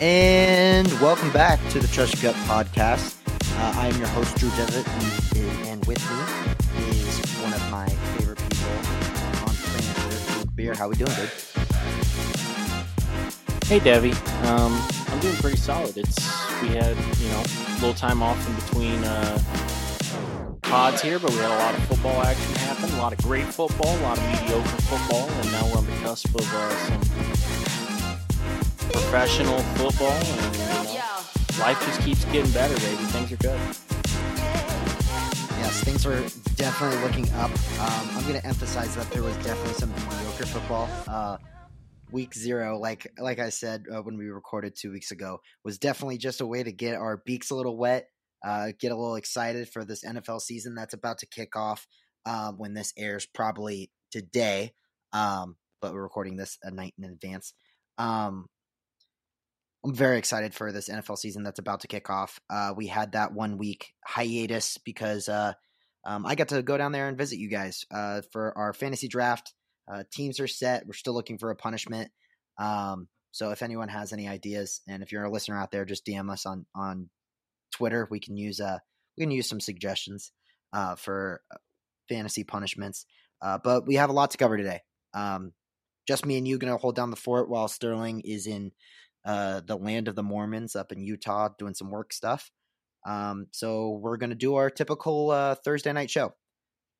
And welcome back to the Trust Gut podcast. Uh, I am your host, Drew Devitt, and, and with me is one of my favorite people on planet Luke Beer. How we doing, dude? Hey, Devi. Um, I'm doing pretty solid. It's we had you know a little time off in between uh, pods here, but we had a lot of football action happen. A lot of great football, a lot of mediocre football, and now we're on the cusp of uh, some professional football. And you know, life just keeps getting better, baby. Things are good. Yes, things are definitely looking up. Um, I'm going to emphasize that there was definitely some mediocre football. Uh, week zero, like like I said uh, when we recorded two weeks ago, was definitely just a way to get our beaks a little wet, uh, get a little excited for this NFL season that's about to kick off uh, when this airs, probably today. Um, but we're recording this a night in advance. Um, I'm very excited for this NFL season that's about to kick off. Uh, we had that one week hiatus because uh, um, I got to go down there and visit you guys uh, for our fantasy draft. Uh, teams are set. We're still looking for a punishment. Um, so if anyone has any ideas, and if you're a listener out there, just DM us on on Twitter. We can use uh we can use some suggestions uh, for uh, fantasy punishments. But we have a lot to cover today. Um, just me and you going to hold down the fort while Sterling is in uh, the land of the Mormons up in Utah doing some work stuff. Um, so we're going to do our typical uh, Thursday night show.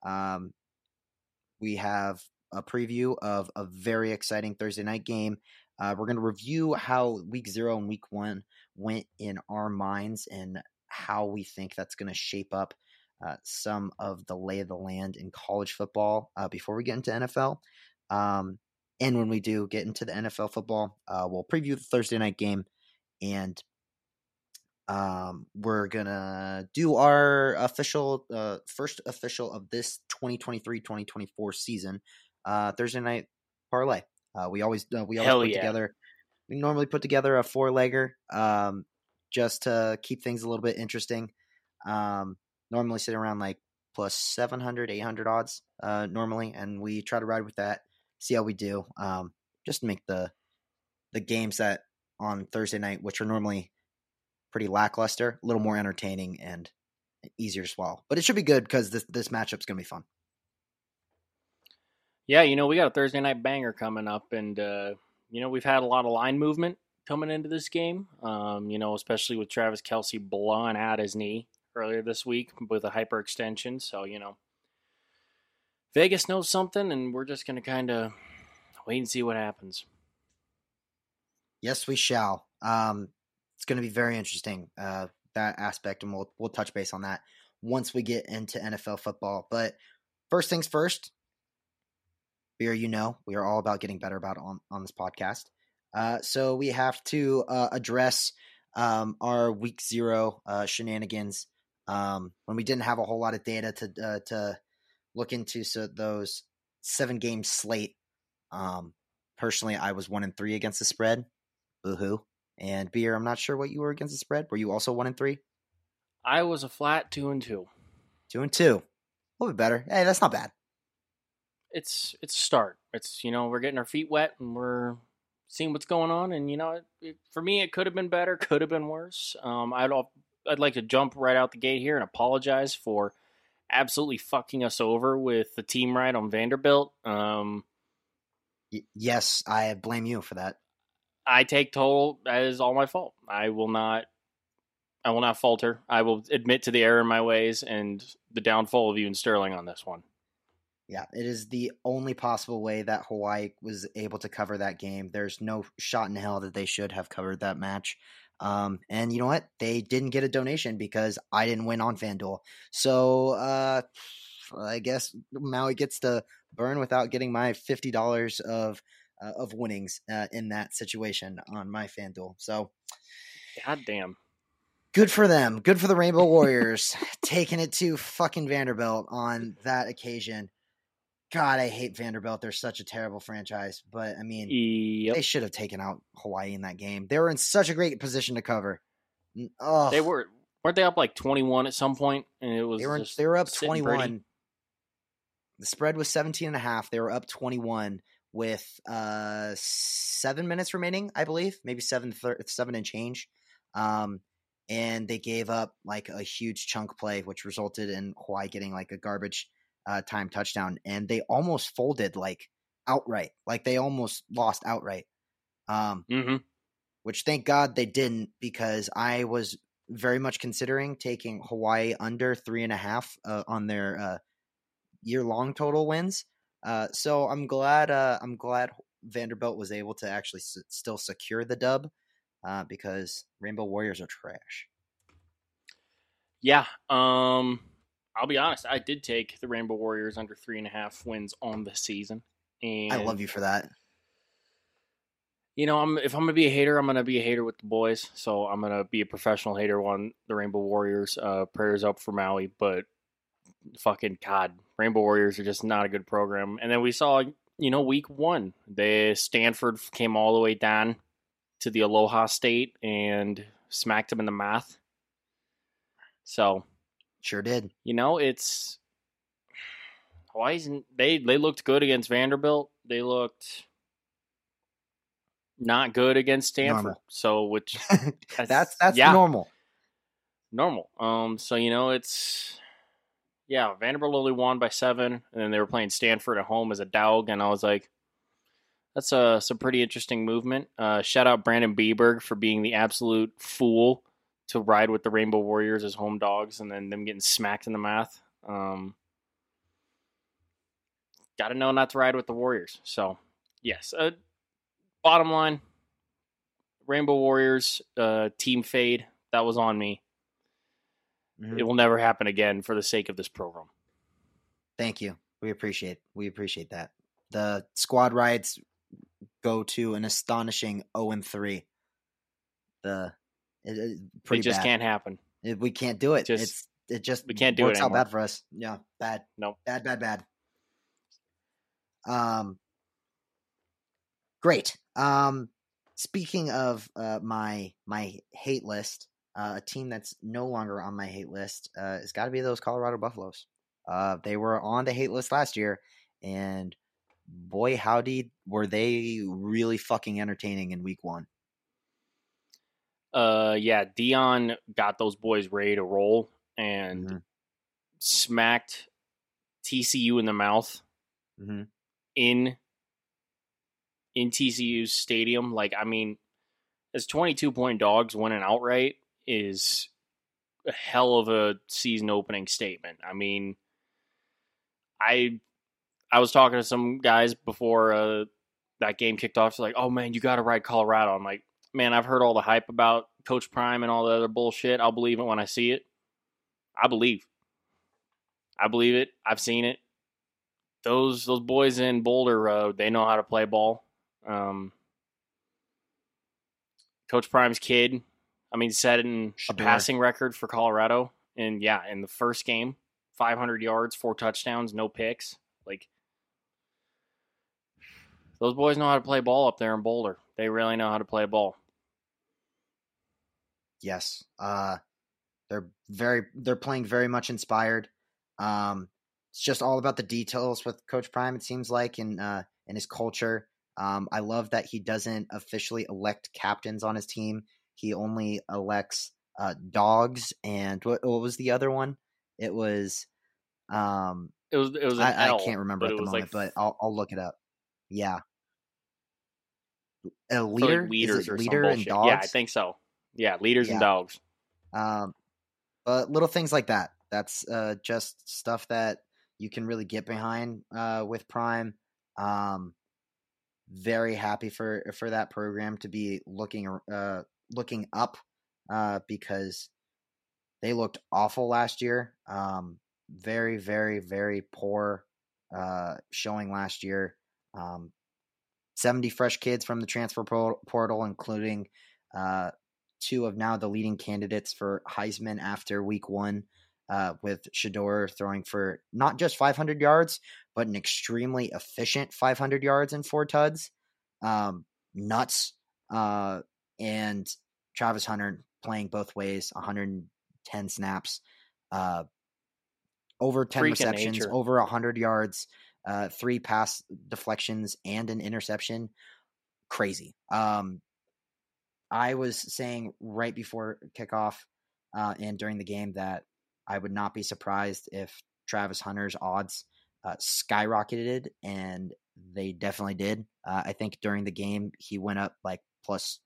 Um, we have a preview of a very exciting Thursday night game. Uh, we're going to review how week zero and week one went in our minds and how we think that's going to shape up uh, some of the lay of the land in college football uh, before we get into NFL. Um, and when we do get into the NFL football, uh, we'll preview the Thursday night game and um, we're gonna do our official uh, first official of this 2023-2024 season uh, Thursday night parlay. Uh, we always uh, we always Hell put yeah. together. We normally put together a four legger um, just to keep things a little bit interesting. Um, normally sit around like plus 700, 800 odds uh, normally, and we try to ride with that. See how we do. Um, just make the the games that on Thursday night, which are normally pretty lackluster, a little more entertaining and easier to swallow. But it should be good because this this matchup's gonna be fun. Yeah, you know we got a Thursday night banger coming up, and uh, you know we've had a lot of line movement coming into this game. Um, you know, especially with Travis Kelce blowing out his knee earlier this week with a hyperextension. So you know, Vegas knows something, and we're just gonna kind of wait and see what happens. Yes, we shall. Um, it's going to be very interesting uh, that aspect, and we'll we'll touch base on that once we get into NFL football. But first things first, beer. You know, we are all about getting better about on on this podcast. Uh, so we have to uh, address um, our week zero uh, shenanigans um, when we didn't have a whole lot of data to uh, to look into. So those seven game slate. Um, personally, I was one and three against the spread. Boohoo. And beer, I'm not sure what you were against the spread. Were you also one and three? I was a flat two and two. Two and two. A little bit better. Hey, that's not bad. It's it's a start. It's you know we're getting our feet wet and we're seeing what's going on. And you know, it, it, for me, it could have been better, could have been worse. Um, I'd I'd like to jump right out the gate here and apologize for absolutely fucking us over with the team ride on Vanderbilt. Um, Y- yes, I blame you for that. I take total. That is all my fault. I will not. I will not falter. I will admit to the error in my ways and the downfall of you and Sterling on this one. Yeah, it is the only possible way that Hawaii was able to cover that game. There's no shot in hell that they should have covered that match. Um, and you know what? They didn't get a donation because I didn't win on FanDuel. So uh, I guess Maui gets to burn without getting my fifty dollars of uh, of winnings uh, in that situation on my FanDuel. So God damn. good for them. Good for the Rainbow Warriors taking it to fucking Vanderbilt on that occasion. God, I hate Vanderbilt. They're such a terrible franchise. But I mean, Yep. they should have taken out Hawaii in that game. They were in such a great position to cover. Oh, They were weren't they up like twenty one at some point, and it was they were they were up twenty one. The spread was 17 and a half. They were up 21 with uh seven minutes remaining, I believe, maybe seven thir- seven and change. Um, and they gave up like a huge chunk play, which resulted in Hawaii getting like a garbage uh, time touchdown, and they almost folded like outright, like they almost lost outright. Um, mm-hmm. which thank God they didn't because I was very much considering taking Hawaii under three and a half uh, on their uh, year long total wins. Uh, so I'm glad uh, I'm glad Vanderbilt was able to actually s- still secure the dub uh, because Rainbow Warriors are trash. Yeah, um, I'll be honest. I did take the Rainbow Warriors under three and a half wins on the season, and I love you for that. You know, I'm if I'm gonna be a hater, I'm gonna be a hater with the boys. So I'm gonna be a professional hater on the Rainbow Warriors. Uh, prayers up for Maui, but fucking God, Rainbow Warriors are just not a good program. And then we saw, you know, week one, the Stanford came all the way down to the Aloha State and smacked them in the math. So Sure did. you know, it's Hawaii's. They they looked good against Vanderbilt. They looked not good against Stanford. Normal. So which that's that's yeah. normal. normal. Um, so you know it's yeah. Vanderbilt only won by seven, and then they were playing Stanford at home as a dog, and I was like, that's a some pretty interesting movement. Uh, shout out Brandon Bieberg for being the absolute fool to ride with the Rainbow Warriors as home dogs, and then them getting smacked in the mouth. Um, Got to know not to ride with the Warriors. So yes, uh, bottom line, Rainbow Warriors uh, team fade. That was on me. Mhm. It will never happen again for the sake of this program. Thank you. We appreciate we appreciate that. The squad rides go to an astonishing 0 and 3. The it, it, pretty it just bad. can't happen. It- we can't do it. Just- it's it just we can't do it works out bad for us. Yeah, bad. No. Bad, bad, bad. Um great. Um speaking of uh my my hate list, uh, a team that's no longer on my hate list uh has got to be those Colorado Buffaloes. Uh they were on the hate list last year and boy howdy were they really fucking entertaining in week 1. Uh, yeah, Deion got those boys ready to roll and Mhm. smacked TCU in the mouth Mhm. in in TCU's stadium. Like, I mean, as twenty two point dogs winning outright is a hell of a season opening statement. I mean, I I was talking to some guys before uh, that game kicked off. They're like, "Oh man, you got to ride Colorado." I'm like, "Man, I've heard all the hype about Coach Prime and all the other bullshit. I'll believe it when I see it. I believe. I believe it. I've seen it. Those those boys in Boulder, Road, they know how to play ball. Um, Coach Prime's kid, I mean, setting a passing record for Colorado, and yeah, in the first game, 500 yards, four touchdowns, no picks. Like those boys know how to play ball up there in Boulder. They really know how to play ball. Yes. Uh they're very they're playing very much inspired. Um it's just all about the details with Coach Prime, it seems like, in uh in his culture. Um I love that he doesn't officially elect captains on his team. He only elects uh dogs and what, what was the other one? It was um It was it was I, I L, can't remember at the moment, like but I'll I'll look it up. Yeah. A for, like, leader? Leaders or leader and dogs? Yeah, I think so. Yeah, leaders and dogs. Um, but little things like that. That's uh, just stuff that you can really get behind uh, with Prime. Um, very happy for for that program to be looking uh, looking up uh, because they looked awful last year. Um, very, very, very poor uh, showing last year. Um, 70 fresh kids from the transfer portal, including uh, two of now the leading candidates for Heisman after week one, uh, with Shedeur throwing for not just 500 yards, but an extremely efficient 500 yards and four tuds. Um, nuts. Uh, and Travis Hunter playing both ways, 110 snaps, uh, over 10 Freak of receptions, nature. over 100 yards. Uh, three pass deflections and an interception. Crazy. Um, I was saying right before kickoff uh, and during the game that I would not be surprised if Travis Hunter's odds uh, skyrocketed, and they definitely did. Uh, I think during the game he went up like plus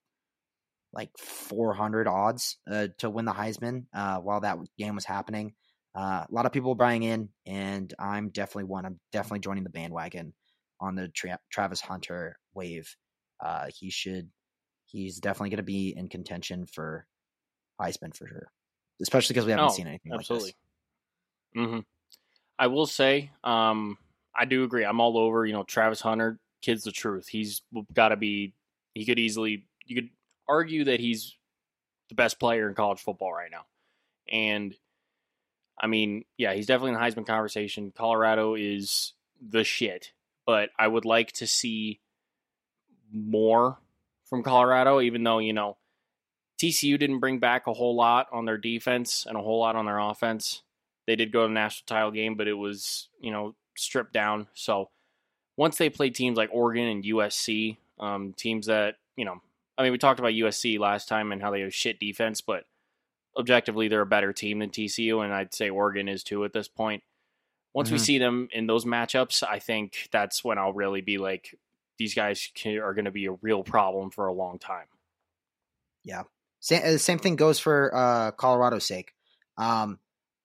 like 400 odds uh, to win the Heisman uh, while that game was happening. Uh, a lot of people buying in, and I'm definitely one. I'm definitely joining the bandwagon on the Tra- Travis Hunter wave. Uh, he should, he's definitely going to be in contention for Heisman for sure, especially because we haven't oh, seen anything absolutely. like this. Mm-hmm. I will say, um, I do agree. I'm all over. You know, Travis Hunter, kid's the truth. He's got to be. He could easily. You could argue that he's the best player in college football right now, and I mean, yeah, he's definitely in the Heisman conversation. Colorado is the shit, but I would like to see more from Colorado, even though, you know, TCU didn't bring back a whole lot on their defense and a whole lot on their offense. They did go to the national title game, but it was, you know, stripped down. So once they play teams like Oregon and USC, um, teams that, you know, I mean, we talked about USC last time and how they have shit defense, but objectively they're a better team than TCU, and I'd say Oregon is too at this point. Once mm-hmm. we see them in those matchups, I think that's when I'll really be like, these guys are going to be a real problem for a long time. Yeah. Same, uh, same thing goes for uh, Colorado's sake. Um,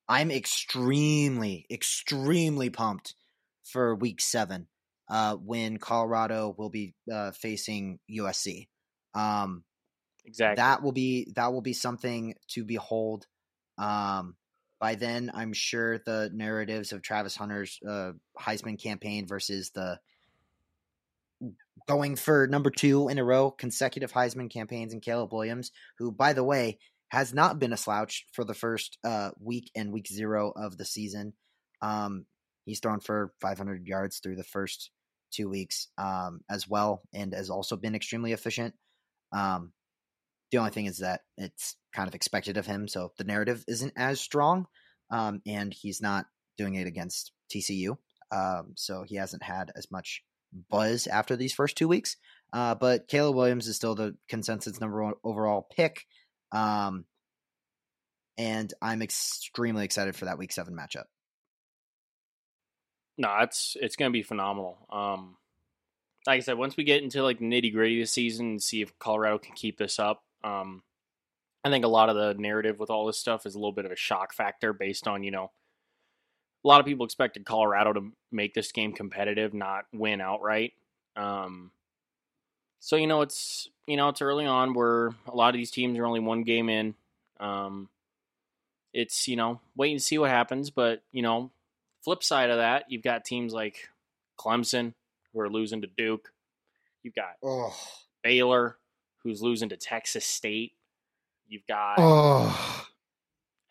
I'm extremely, extremely pumped for week seven uh, when Colorado will be uh, facing USC. Um, Exactly. That will be that will be something to behold. Um, by then, I'm sure the narratives of Travis Hunter's uh, Heisman campaign versus the going for number two in a row consecutive Heisman campaigns and Caleb Williams, who, by the way, has not been a slouch for the first uh, week and week zero of the season. Um, he's thrown for 500 yards through the first two weeks um, as well, and has also been extremely efficient. Um, the only thing is that it's kind of expected of him, so the narrative isn't as strong, um, and he's not doing it against TCU, um, so he hasn't had as much buzz after these first two weeks. Uh, but Caleb Williams is still the consensus number one overall pick, um, and I'm extremely excited for that Week Seven matchup. No, it's it's going to be phenomenal. Um, like I said, once we get into like nitty gritty this season and see if Colorado can keep this up, um, I think a lot of the narrative with all this stuff is a little bit of a shock factor based on, you know, a lot of people expected Colorado to make this game competitive, not win outright. Um, so you know it's you know it's early on where a lot of these teams are only one game in. Um, it's you know wait and see what happens, but you know flip side of that, you've got teams like Clemson who are losing to Duke. You've got oh. Baylor who's losing to Texas State. You've got oh.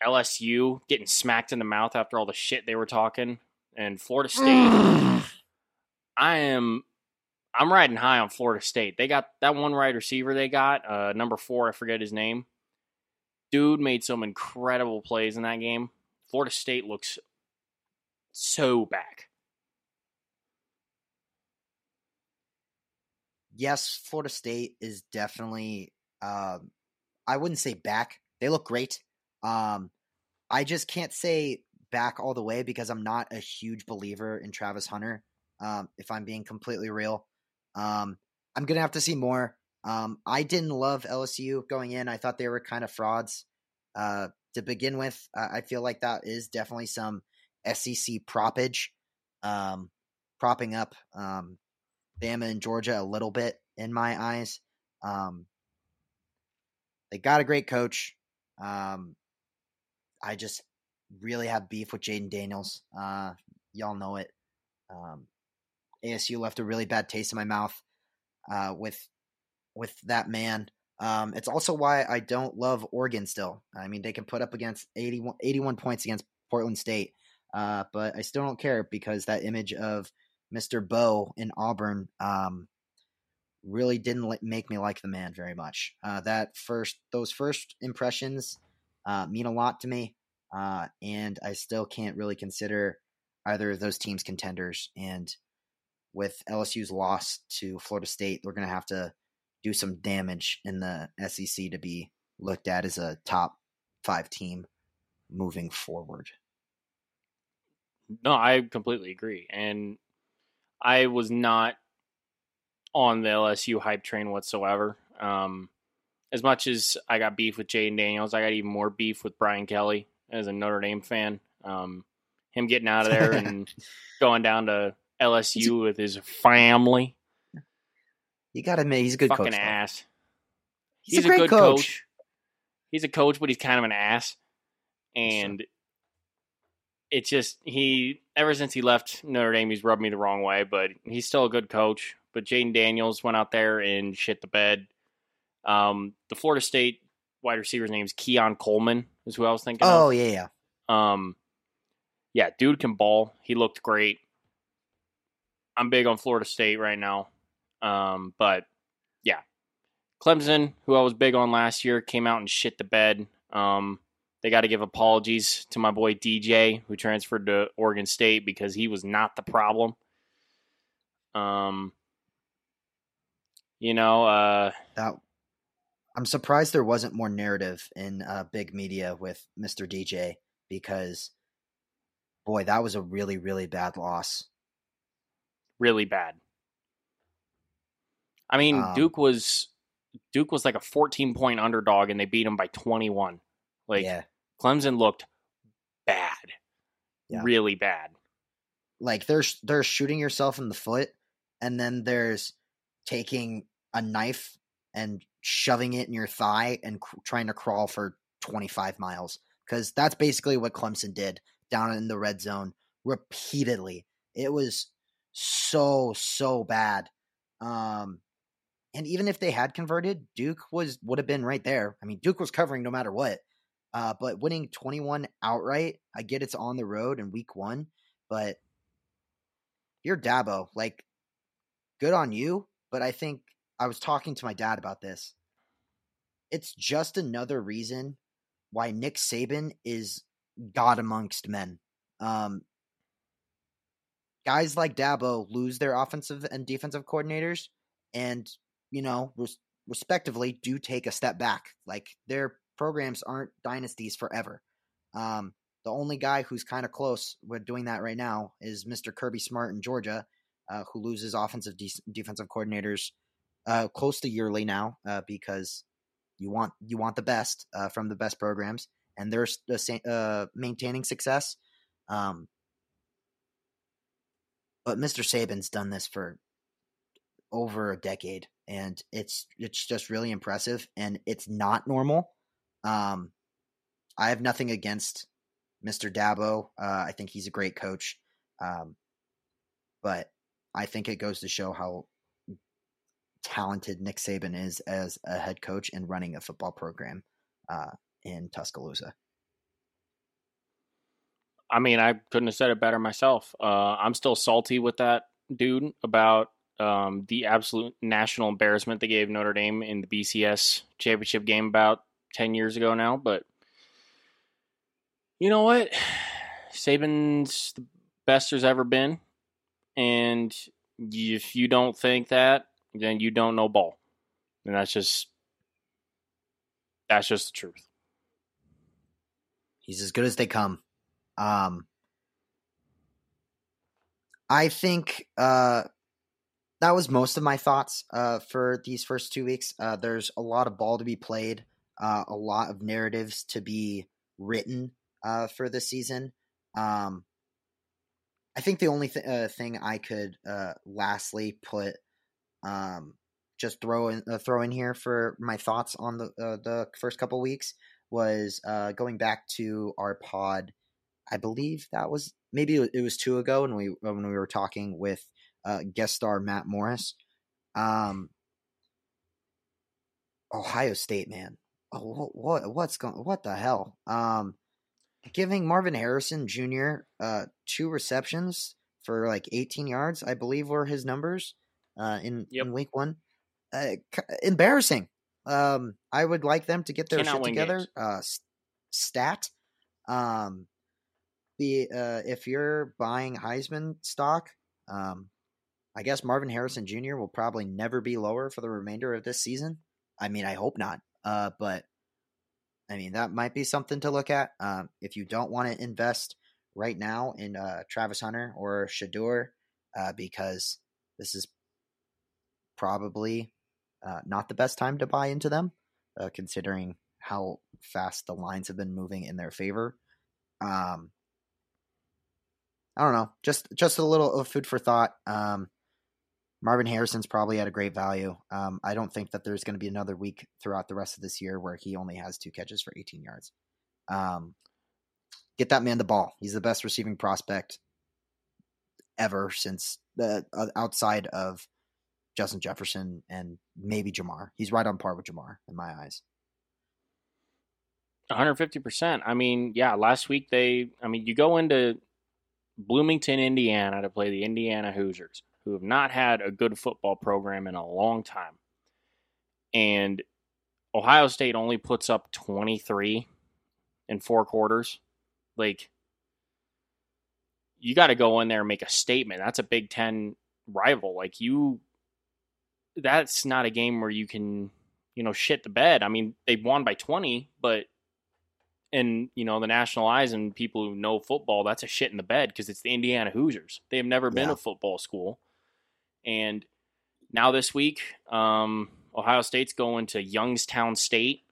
LSU getting smacked in the mouth after all the shit they were talking, and Florida State. I am, I'm riding high on Florida State. They got that one wide receiver they got, uh, number four. I forget his name. Dude made some incredible plays in that game. Florida State looks so back. Yes, Florida State is definitely. Um, I wouldn't say back. They look great. Um, I just can't say back all the way because I'm not a huge believer in Travis Hunter. Um, if I'm being completely real, um, I'm gonna have to see more. Um, I didn't love LSU going in. I thought they were kind of frauds uh, to begin with. I feel like that is definitely some SEC propage, um, propping up um, Bama and Georgia a little bit in my eyes. Um, they got a great coach. Um, I just really have beef with Jayden Daniels. Uh, y'all know it. Um, ASU left a really bad taste in my mouth uh, with with that man. Um, it's also why I don't love Oregon still. I mean, they can put up against 81, 81 points against Portland State, uh, but I still don't care because that image of Mr. Bo in Auburn um, really didn't make me like the man very much. Uh, that first, those first impressions uh, mean a lot to me, uh, and I still can't really consider either of those teams contenders. And with LSU's loss to Florida State, they're going to have to do some damage in the SEC to be looked at as a top five team moving forward. No, I completely agree. And I was not on the LSU hype train whatsoever. Um, as much as I got beef with Jayden Daniels, I got even more beef with Brian Kelly as a Notre Dame fan. Um, him getting out of there and going down to LSU with his family. You got to admit, he's a good fucking coach. ass. He's, he's, a, a good coach. coach. He's a coach, but he's kind of an ass. And it just he ever since he left Notre Dame, he's rubbed me the wrong way. But he's still a good coach. But Jayden Daniels went out there and shit the bed. Um, the Florida State wide receiver's name is Keon Coleman, is who I was thinking. Oh of. yeah, yeah. Um, yeah, dude can ball. He looked great. I'm big on Florida State right now. Um, but yeah, Clemson, who I was big on last year, came out and shit the bed. Um, they got to give apologies to my boy DJ, who transferred to Oregon State because he was not the problem. Um, you know, uh, that I'm surprised there wasn't more narrative in uh, big media with Mr. DJ because, boy, that was a really, really bad loss. Really bad. I mean, um, Duke was Duke was like a 14 point underdog, and they beat him by 21. Like yeah. Clemson looked bad, yeah. really bad. Like there's there's shooting yourself in the foot, and then there's taking a knife and shoving it in your thigh and cr- trying to crawl for 25 miles because that's basically what Clemson did down in the red zone repeatedly. It was so so bad. Um and even if they had converted, Duke was would have been right there. I mean, Duke was covering no matter what. Uh, but winning 21 outright, I get it's on the road in week 1, but you're Dabo, like good on you, but I think I was talking to my dad about this. It's just another reason why Nick Saban is God amongst men. Um, guys like Dabo lose their offensive and defensive coordinators, and you know, res- respectively, do take a step back. Like their programs aren't dynasties forever. Um, the only guy who's kind of close with doing that right now is Mr. Kirby Smart in Georgia, uh, who loses offensive de- defensive coordinators uh, close to yearly now uh, because you want you want the best uh, from the best programs, and they're uh, maintaining success. Um, but Mr. Saban's done this for over a decade, and it's it's just really impressive, and it's not normal. Um, I have nothing against Mr. Dabo. Uh, I think he's a great coach, um, but I think it goes to show how talented Nick Saban is as a head coach and running a football program uh, in Tuscaloosa. I mean, I couldn't have said it better myself. Uh, I'm still salty with that dude about um, the absolute national embarrassment they gave Notre Dame in the BCS championship game about 10 years ago now. But you know what? Saban's the best there's ever been. And if you don't think that, then you don't know ball. And that's just that's just the truth. He's as good as they come. Um I think uh that was most of my thoughts uh for these first two weeks. Uh there's a lot of ball to be played, uh a lot of narratives to be written uh for this season. Um I think the only th- uh, thing I could uh, lastly put um, just throw in uh, throw in here for my thoughts on the uh, the first couple weeks was going back to our pod. I believe that was maybe it was two ago when we when we were talking with guest star Matt Morris. Um, Ohio State, man. Oh, what what's going? What the hell? Um, giving Marvin Harrison Jr. uh two receptions for like 18 yards, I believe were his numbers uh, in, yep. in week one. Uh, embarrassing. Um, I would like them to get their Cannot shit together. Uh, stat. Um, the uh, if you're buying Heisman stock, um, I guess Marvin Harrison Jr. will probably never be lower for the remainder of this season. I mean, I hope not. Uh, but I mean, that might be something to look at. Um, if you don't want to invest right now in uh, Travis Hunter or Shedeur, uh, because this is probably uh, not the best time to buy into them, uh, considering how fast the lines have been moving in their favor. Um, I don't know, just just a little food for thought. Um, Marvin Harrison's probably at a great value. Um, I don't think that there's going to be another week throughout the rest of this year where he only has two catches for 18 yards. Um, get that man the ball. He's the best receiving prospect ever since the uh, outside of Justin Jefferson and maybe Ja'Marr. He's right on par with Ja'Marr in my eyes. 150%. I mean, yeah, last week they, I mean, you go into Bloomington, Indiana to play the Indiana Hoosiers, who have not had a good football program in a long time. And Ohio State only puts up 23 in four quarters. Like, you got to go in there and make a statement. That's a Big Ten rival. Like, you, that's not a game where you can, you know, shit the bed. I mean, they won by 20, but and you know the national eyes and people who know football that's a shit in the bed because it's the indiana hoosiers they have never been yeah. a football school and now this week um, ohio state's going to youngstown state.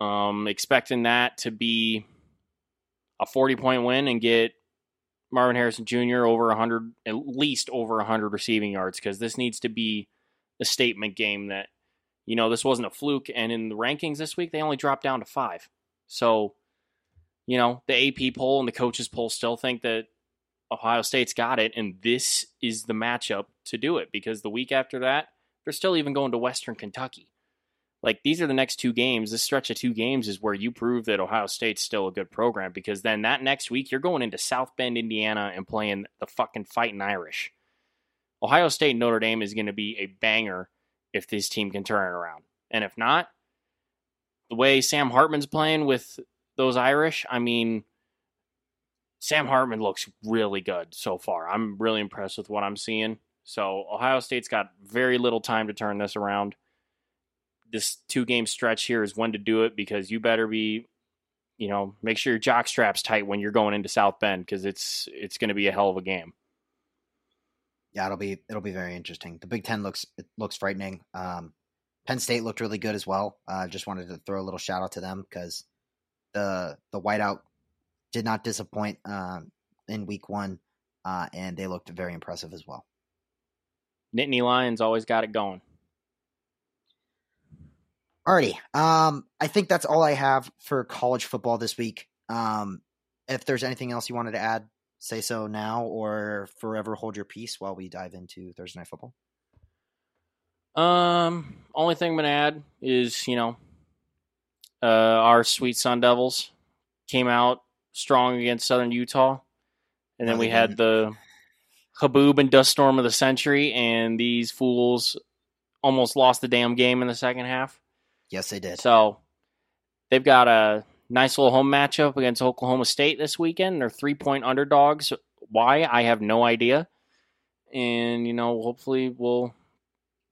Um, expecting that to be a 40 point win and get marvin harrison jr over 100 at least over 100 receiving yards because this needs to be a statement game that you know this wasn't a fluke. And in the rankings this week they only dropped down to five. So, you know, the AP poll and the coaches poll still think that Ohio State's got it, and this is the matchup to do it because the week after that, they're still even going to Western Kentucky. Like these are the next two games. This stretch of two games is where you prove that Ohio State's still a good program because then that next week you're going into South Bend, Indiana, and playing the fucking fighting Irish. Ohio State Notre Dame is going to be a banger if this team can turn it around, and if not, the way Sam Hartman's playing with those Irish, I mean, Sam Hartman looks really good so far. I'm really impressed with what I'm seeing. So Ohio State's got very little time to turn this around. This two game stretch here is when to do it because you better be, you know, make sure your jock straps tight when you're going into South Bend because it's it's going to be a hell of a game. Yeah, it'll be it'll be very interesting. The Big Ten looks it looks frightening. Um, Penn State looked really good as well. I uh, just wanted to throw a little shout out to them because the the whiteout did not disappoint um, in week one, uh, and they looked very impressive as well. Nittany Lions always got it going. Alrighty, um, I think that's all I have for college football this week. Um, if there's anything else you wanted to add, say so now or forever hold your peace while we dive into Thursday night football. Um, only thing I'm gonna add is you know, uh, our sweet Sun Devils came out strong against Southern Utah, and then we had the Haboob and dust storm of the century, and these fools almost lost the damn game in the second half. Yes, they did. So they've got a nice little home matchup against Oklahoma State this weekend. They're three point underdogs. Why? I have no idea. And, you know, hopefully we'll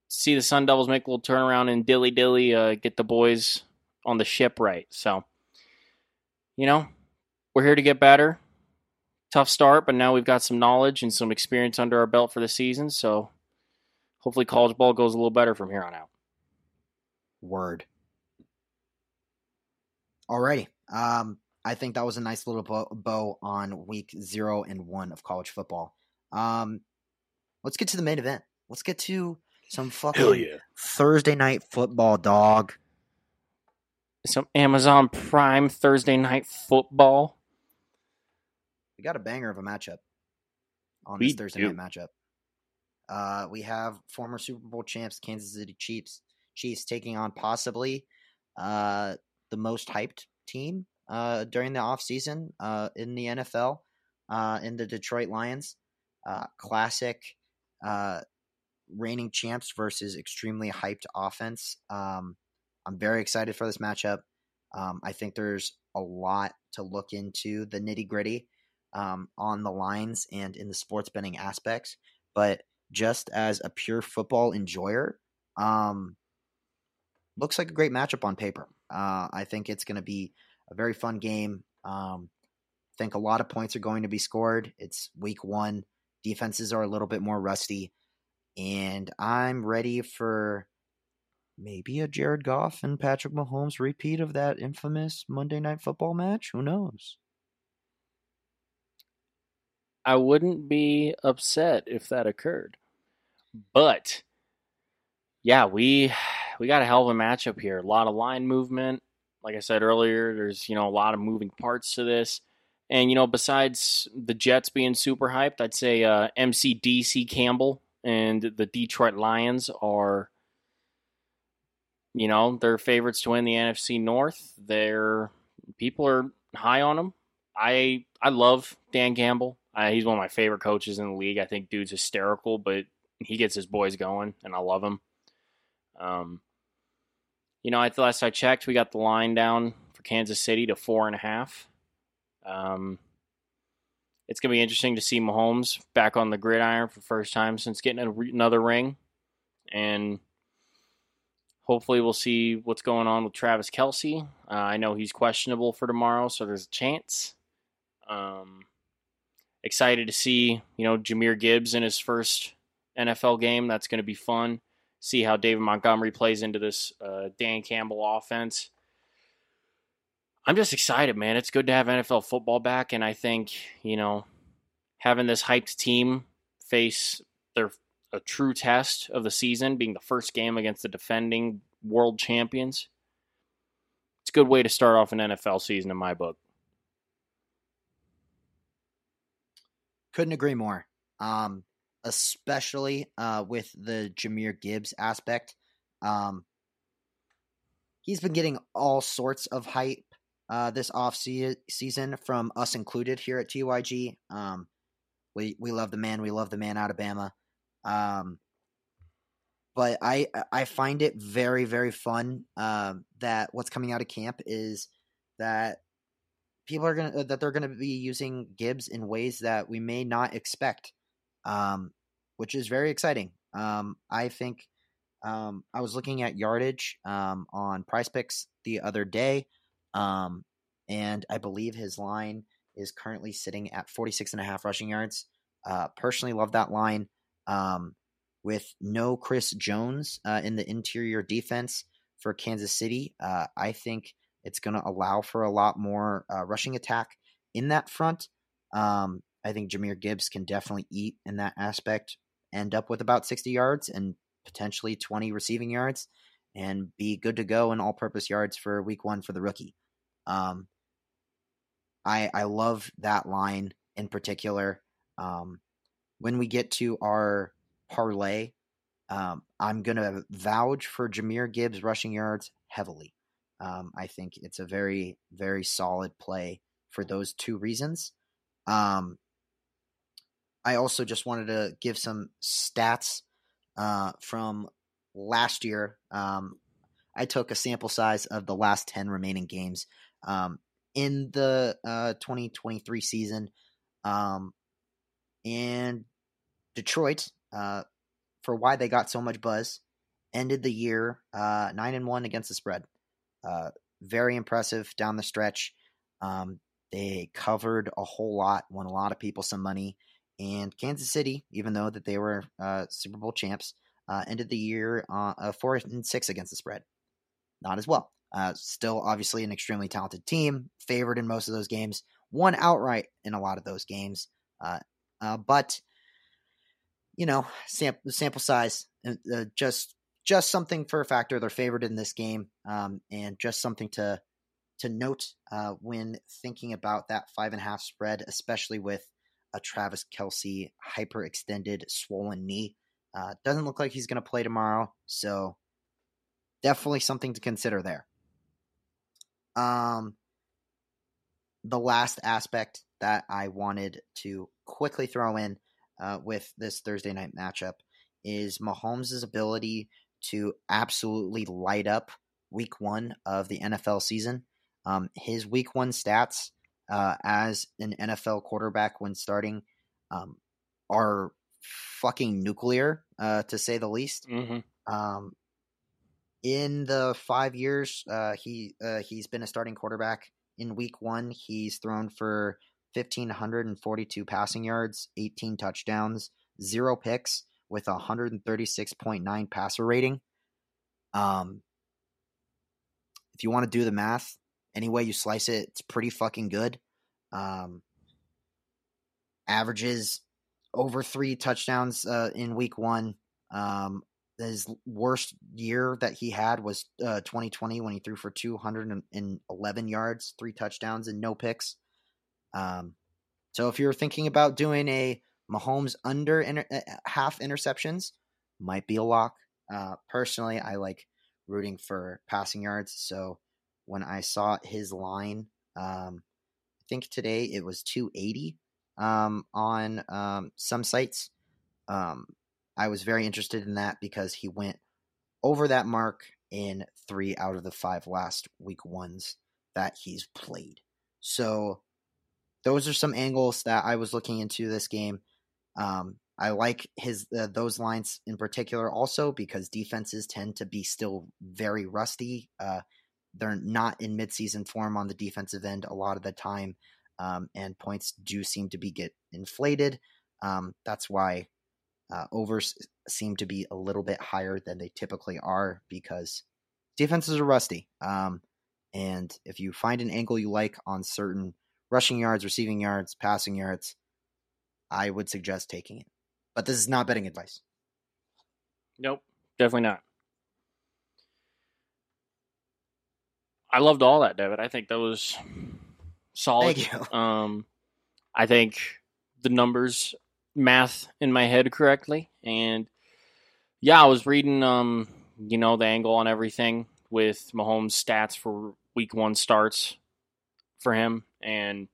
see the Sun Devils make a little turnaround and dilly dilly uh, get the boys on the ship right. So, you know, we're here to get better. Tough start, but now we've got some knowledge and some experience under our belt for the season. So, hopefully, college ball goes a little better from here on out. Word. Alrighty. Um, I think that was a nice little bow, bow on week zero and one of college football. Um, let's get to the main event. Let's get to some fucking yeah. Thursday night football, dog. Some Amazon Prime Thursday night football. We got a banger of a matchup on we this Thursday do. night matchup. Uh, we have former Super Bowl champs Kansas City Chiefs Chiefs taking on possibly uh, the most hyped team uh, during the offseason uh, in the NFL uh, in the Detroit Lions. Uh, classic uh, reigning champs versus extremely hyped offense. Um, I'm very excited for this matchup. Um, I think there's a lot to look into the nitty gritty. Um, on the lines and in the sports betting aspects, but just as a pure football enjoyer, um, looks like a great matchup on paper. Uh, I think it's going to be a very fun game. Um, I think a lot of points are going to be scored. It's week one. Defenses are a little bit more rusty. And I'm ready for maybe a Jared Goff and Patrick Mahomes repeat of that infamous Monday Night Football match. Who knows? I wouldn't be upset if that occurred. But yeah, we we got a hell of a matchup here. A lot of line movement. Like I said earlier, there's you know a lot of moving parts to this. And you know, besides the Jets being super hyped, I'd say uh, MCDC Campbell and the Detroit Lions are, you know, they're favorites to win the NFC North. They're people are high on them. I I love Dan Campbell. Uh, he's one of my favorite coaches in the league. I think dude's hysterical, but he gets his boys going, and I love him. Um, you know, at the last I checked, we got the line down for Kansas City to four and a half. Um, it's going to be interesting to see Mahomes back on the gridiron for the first time since getting a, another ring. And hopefully we'll see what's going on with Travis Kelce. Uh, I know he's questionable for tomorrow, so there's a chance. Um, excited to see, you know, Jahmyr Gibbs in his first NFL game. That's going to be fun. See how David Montgomery plays into this uh, Dan Campbell offense. I'm just excited, man. It's good to have NFL football back, and I think you know having this hyped team face their a true test of the season, being the first game against the defending world champions. It's a good way to start off an NFL season in my book. Couldn't agree more. Um, especially uh, with the Jahmyr Gibbs aspect. Um, he's been getting all sorts of hype uh, this off season from us included here at TYG. Um, we we love the man. We love the man out of Bama. Um, but I I find it very very fun um, that what's coming out of camp is that people are gonna that they're gonna be using Gibbs in ways that we may not expect, um, which is very exciting. Um, I think um, I was looking at yardage um, on PrizePicks the other day. Um, and I believe his line is currently sitting at 46 and a half rushing yards. Uh, personally, love that line. Um, with no Chris Jones uh, in the interior defense for Kansas City, uh, I think it's going to allow for a lot more uh, rushing attack in that front. Um, I think Jahmyr Gibbs can definitely eat in that aspect, end up with about 60 yards and potentially 20 receiving yards, and be good to go in all purpose yards for week one for the rookie. Um, I I love that line in particular. Um, when we get to our parlay, um, I'm gonna vouch for Jahmyr Gibbs rushing yards heavily. Um, I think it's a very very solid play for those two reasons. Um, I also just wanted to give some stats uh, from last year. Um, I took a sample size of the last 10 remaining games um, in the uh, 2023 season. Um, and Detroit, uh, for why they got so much buzz, ended the year uh, 9 and 1 against the spread. Uh, very impressive down the stretch. Um, they covered a whole lot, won a lot of people some money. And Kansas City, even though that they were uh, Super Bowl champs, uh, ended the year uh, four and six against the spread not as well. Uh, still, obviously, an extremely talented team, favored in most of those games, won outright in a lot of those games. Uh, but you know, sample sample size, just just something for a factor. They're favored in this game, um, and just something to to note uh, when thinking about that five and a half spread, especially with a Travis Kelce hyperextended swollen knee. doesn't look like he's going to play tomorrow, so definitely something to consider there. Um, the last aspect that I wanted to quickly throw in uh, with this Thursday night matchup is Mahomes' ability to absolutely light up week one of the NFL season. Um, his week one stats uh, as an NFL quarterback when starting um, are fucking nuclear, uh, to say the least. Mm-hmm. Um, in the five years uh, he uh, he's been a starting quarterback, in Week One he's thrown for fifteen hundred and forty two passing yards, eighteen touchdowns, zero picks, with a hundred and thirty six point nine passer rating. Um, if you want to do the math, any way you slice it, it's pretty fucking good. Um, averages over three touchdowns uh, in week one. Um, his worst year that he had was uh, 2020 when he threw for 211 yards, three touchdowns, and no picks. Um, so if you're thinking about doing a Mahomes under inter- uh, half interceptions, might be a lock. Uh, personally, I like rooting for passing yards. So when I saw his line, um, I think today it was 280 um, on um, some sites. Um, I was very interested in that because he went over that mark in three out of the five last week ones that he's played. So those are some angles that I was looking into this game. Um, I like his uh, those lines in particular also because defenses tend to be still very rusty. Uh, they're not in midseason form on the defensive end a lot of the time, um, and points do seem to be get inflated. Um, that's why uh, overs seem to be a little bit higher than they typically are because defenses are rusty. Um, and if you find an angle you like on certain rushing yards, receiving yards, passing yards, I would suggest taking it. But this is not betting advice. Nope, definitely not. I loved all that, David. I think that was solid. Thank you. Um, I think the numbers math in my head correctly, and yeah, I was reading um, you know, the angle on everything with Mahomes' stats for Week One starts for him, and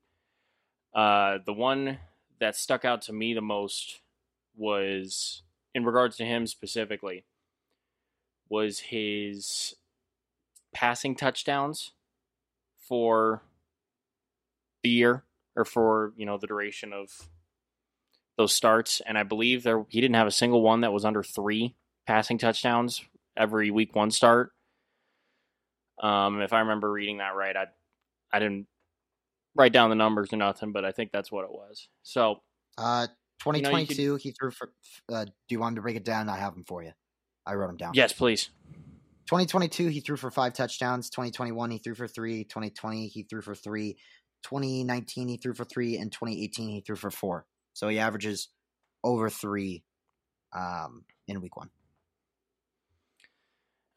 uh, the one that stuck out to me the most was in regards to him specifically was his passing touchdowns for the year or for you know the duration of those starts. And i believe there he didn't have a single one that was under three passing touchdowns every week one start. Um if i remember reading that right i i didn't write down the numbers or nothing but i think that's what it was so Uh, 2022, You know, you he threw for. Uh, do you want me to break it down? I have them for you. I wrote them down. yes please 2022, he threw for five touchdowns. 2021, he threw for three. 2020, he threw for three. 2019, he threw for three. And 2018, he threw for four. So he averages over three um, in week one.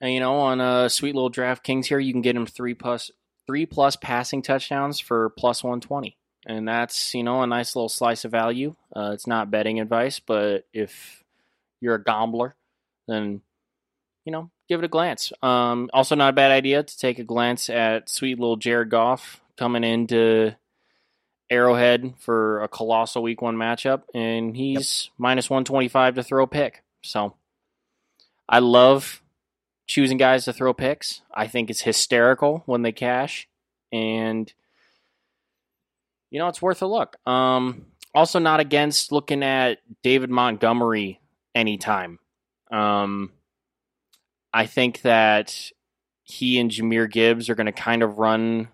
And you know, on a sweet little DraftKings here, you can get him three plus three plus passing touchdowns for plus one twenty, and that's you know a nice little slice of value. Uh, it's not betting advice, but if you're a gambler, then you know give it a glance. Um, also, not a bad idea to take a glance at sweet little Jared Goff coming into Arrowhead for a colossal Week One matchup, and he's minus one twenty five to throw a pick. So, I love choosing guys to throw picks. I think it's hysterical when they cash, and you know it's worth a look. Um, also, not against looking at David Montgomery anytime. Um, I think that he and Jahmyr Gibbs are going to kind of run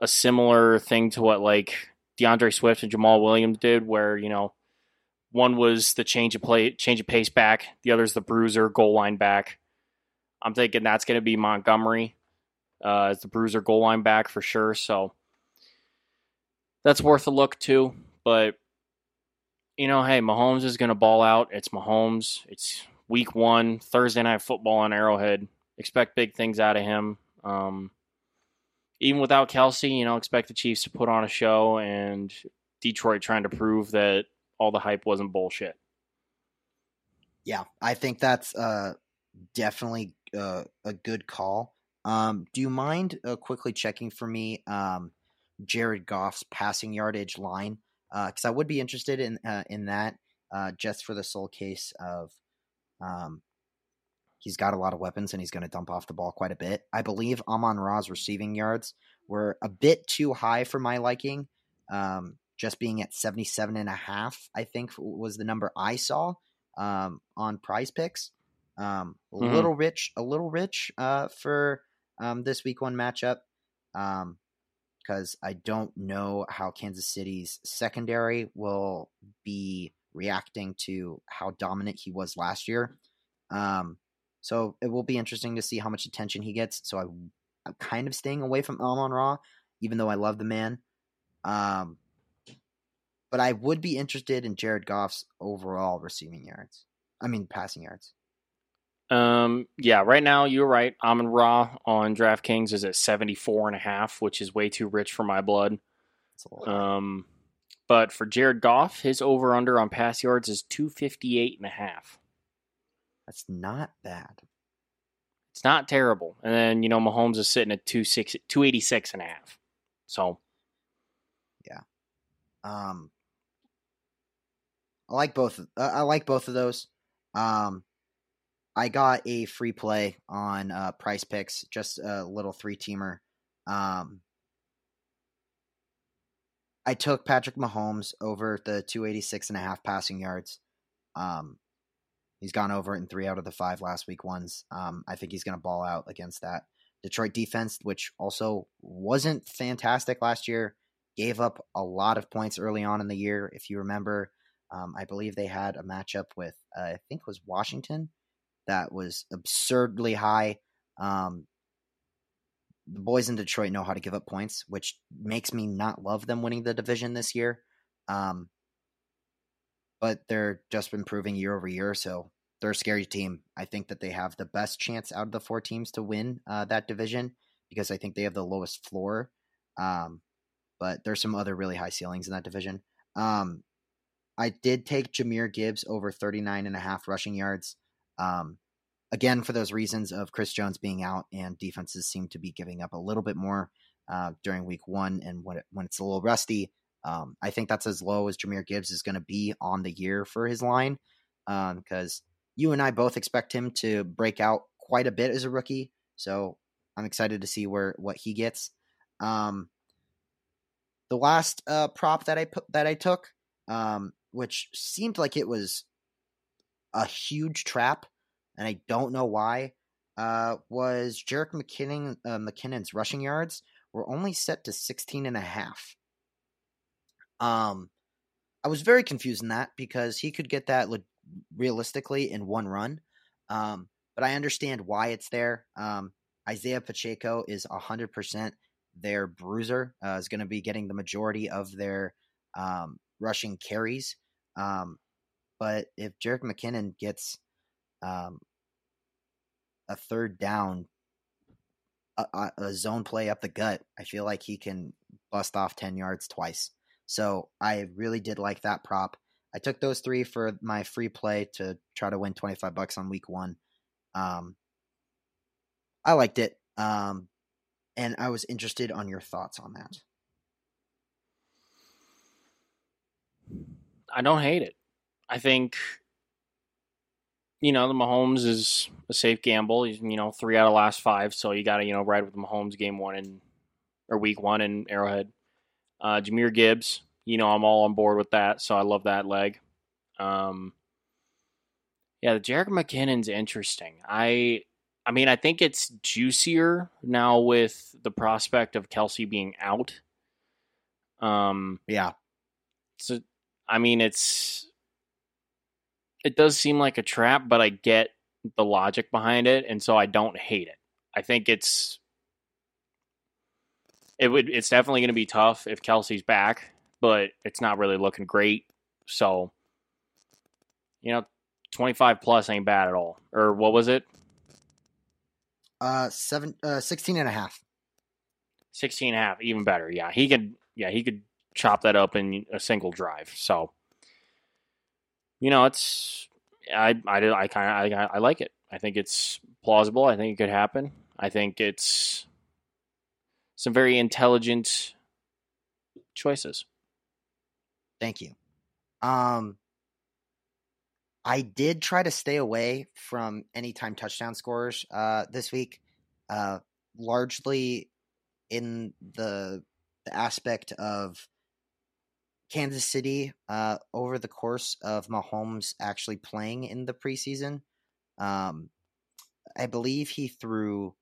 a similar thing to what like D'Andre Swift and Jamaal Williams did, where you know one was the change of play, change of pace back, the other's the bruiser goal line back. I'm thinking that's going to be Montgomery uh, as the bruiser goal line back for sure. So that's worth a look too. But you know, hey, Mahomes is going to ball out. It's Mahomes. It's week one, Thursday night football on Arrowhead. Expect big things out of him. Um, even without Kelce, you know, expect the Chiefs to put on a show and Detroit trying to prove that all the hype wasn't bullshit. Yeah, I think that's uh, definitely uh, a good call. Um, do you mind uh, quickly checking for me um, Jared Goff's passing yardage line? Because I would be interested in uh, in that uh, just for the sole case of um, he's got a lot of weapons and he's going to dump off the ball quite a bit. I believe Amon Ra's receiving yards were a bit too high for my liking. Um, just being at 77 and a half, I think was the number I saw um, on PrizePicks. Um, a mm-hmm. little rich, a little rich uh, for um, this week one matchup. Um, because I don't know how Kansas City's secondary will be reacting to how dominant he was last year. Um, so it will be interesting to see how much attention he gets. So I, I'm kind of staying away from Amon Ra, even though I love the man. Um, but I would be interested in Jared Goff's overall receiving yards. I mean, passing yards. Um, yeah, right now you're right. Amon Ra on DraftKings is at 74 and a half, which is way too rich for my blood. Um, but for Jared Goff, his over under on pass yards is 258 and a half. That's not bad. It's not terrible. And then, you know, Mahomes is sitting at 286 and a half. So, yeah. Um I like both. I like both of those. Um, I got a free play on uh, PrizePicks, just a little three teamer. Um, I took Patrick Mahomes over the 286 and a half passing yards. Um, he's gone over it in three out of the five last week ones. Um, I think he's going to ball out against that Detroit defense, which also wasn't fantastic last year. Gave up a lot of points early on in the year. If you remember, um, I believe they had a matchup with uh, I think it was Washington that was absurdly high. Um, the boys in Detroit know how to give up points, which makes me not love them winning the division this year. Um, but they're just been improving year over year, so they're a scary team. I think that they have the best chance out of the four teams to win uh, that division because I think they have the lowest floor. Um, but there's some other really high ceilings in that division. Um, I did take Jahmyr Gibbs over 39 and a half rushing yards. Um, again, for those reasons of Chris Jones being out and defenses seem to be giving up a little bit more uh, during week one and when, it, when it's a little rusty. Um, I think that's as low as Jahmyr Gibbs is going to be on the year for his line because um, you and I both expect him to break out quite a bit as a rookie. So I'm excited to see where what he gets. Um, the last uh, prop that I put that I took um, which seemed like it was a huge trap, and I don't know why, uh, was Jerick McKinnon, uh, McKinnon's rushing yards were only set to 16 and a half. Um, I was very confused in that because he could get that realistically in one run. Um, but I understand why it's there. Um, Isaiah Pacheco is 100% their bruiser, uh, is going to be getting the majority of their um, rushing carries. Um, but if Jerick McKinnon gets um, a third down, a, a, zone play up the gut, I feel like he can bust off 10 yards twice. So I really did like that prop. I took those three for my free play to try to win 25 bucks on week one. Um, I liked it. Um, and I was interested on your thoughts on that. I don't hate it. I think you know the Mahomes is a safe gamble. He's you know three out of last five, so you got to you know ride with Mahomes game one and or week one in Arrowhead. Uh, Jahmyr Gibbs, you know I'm all on board with that, so I love that leg. Um, yeah, the Jerick McKinnon's interesting. I I mean I think it's juicier now with the prospect of Kelce being out. Um, yeah. So I mean, it's it does seem like a trap, but I get the logic behind it, and so I don't hate it. I think it's it would it's definitely going to be tough if Kelce's back, but it's not really looking great. So, you know, 25 plus ain't bad at all. Or what was it? Uh, seven, uh, 16 and a half. 16 and a half, even better. Yeah, he could, yeah, he could chop that up in a single drive. So, you know, it's I I I kind of I, I like it. I think it's plausible. I think it could happen. I think it's some very intelligent choices. Thank you. Um I did try to stay away from anytime touchdown scorers uh, this week, uh, largely in the the aspect of Kansas City uh, over the course of Mahomes actually playing in the preseason. Um, I believe he threw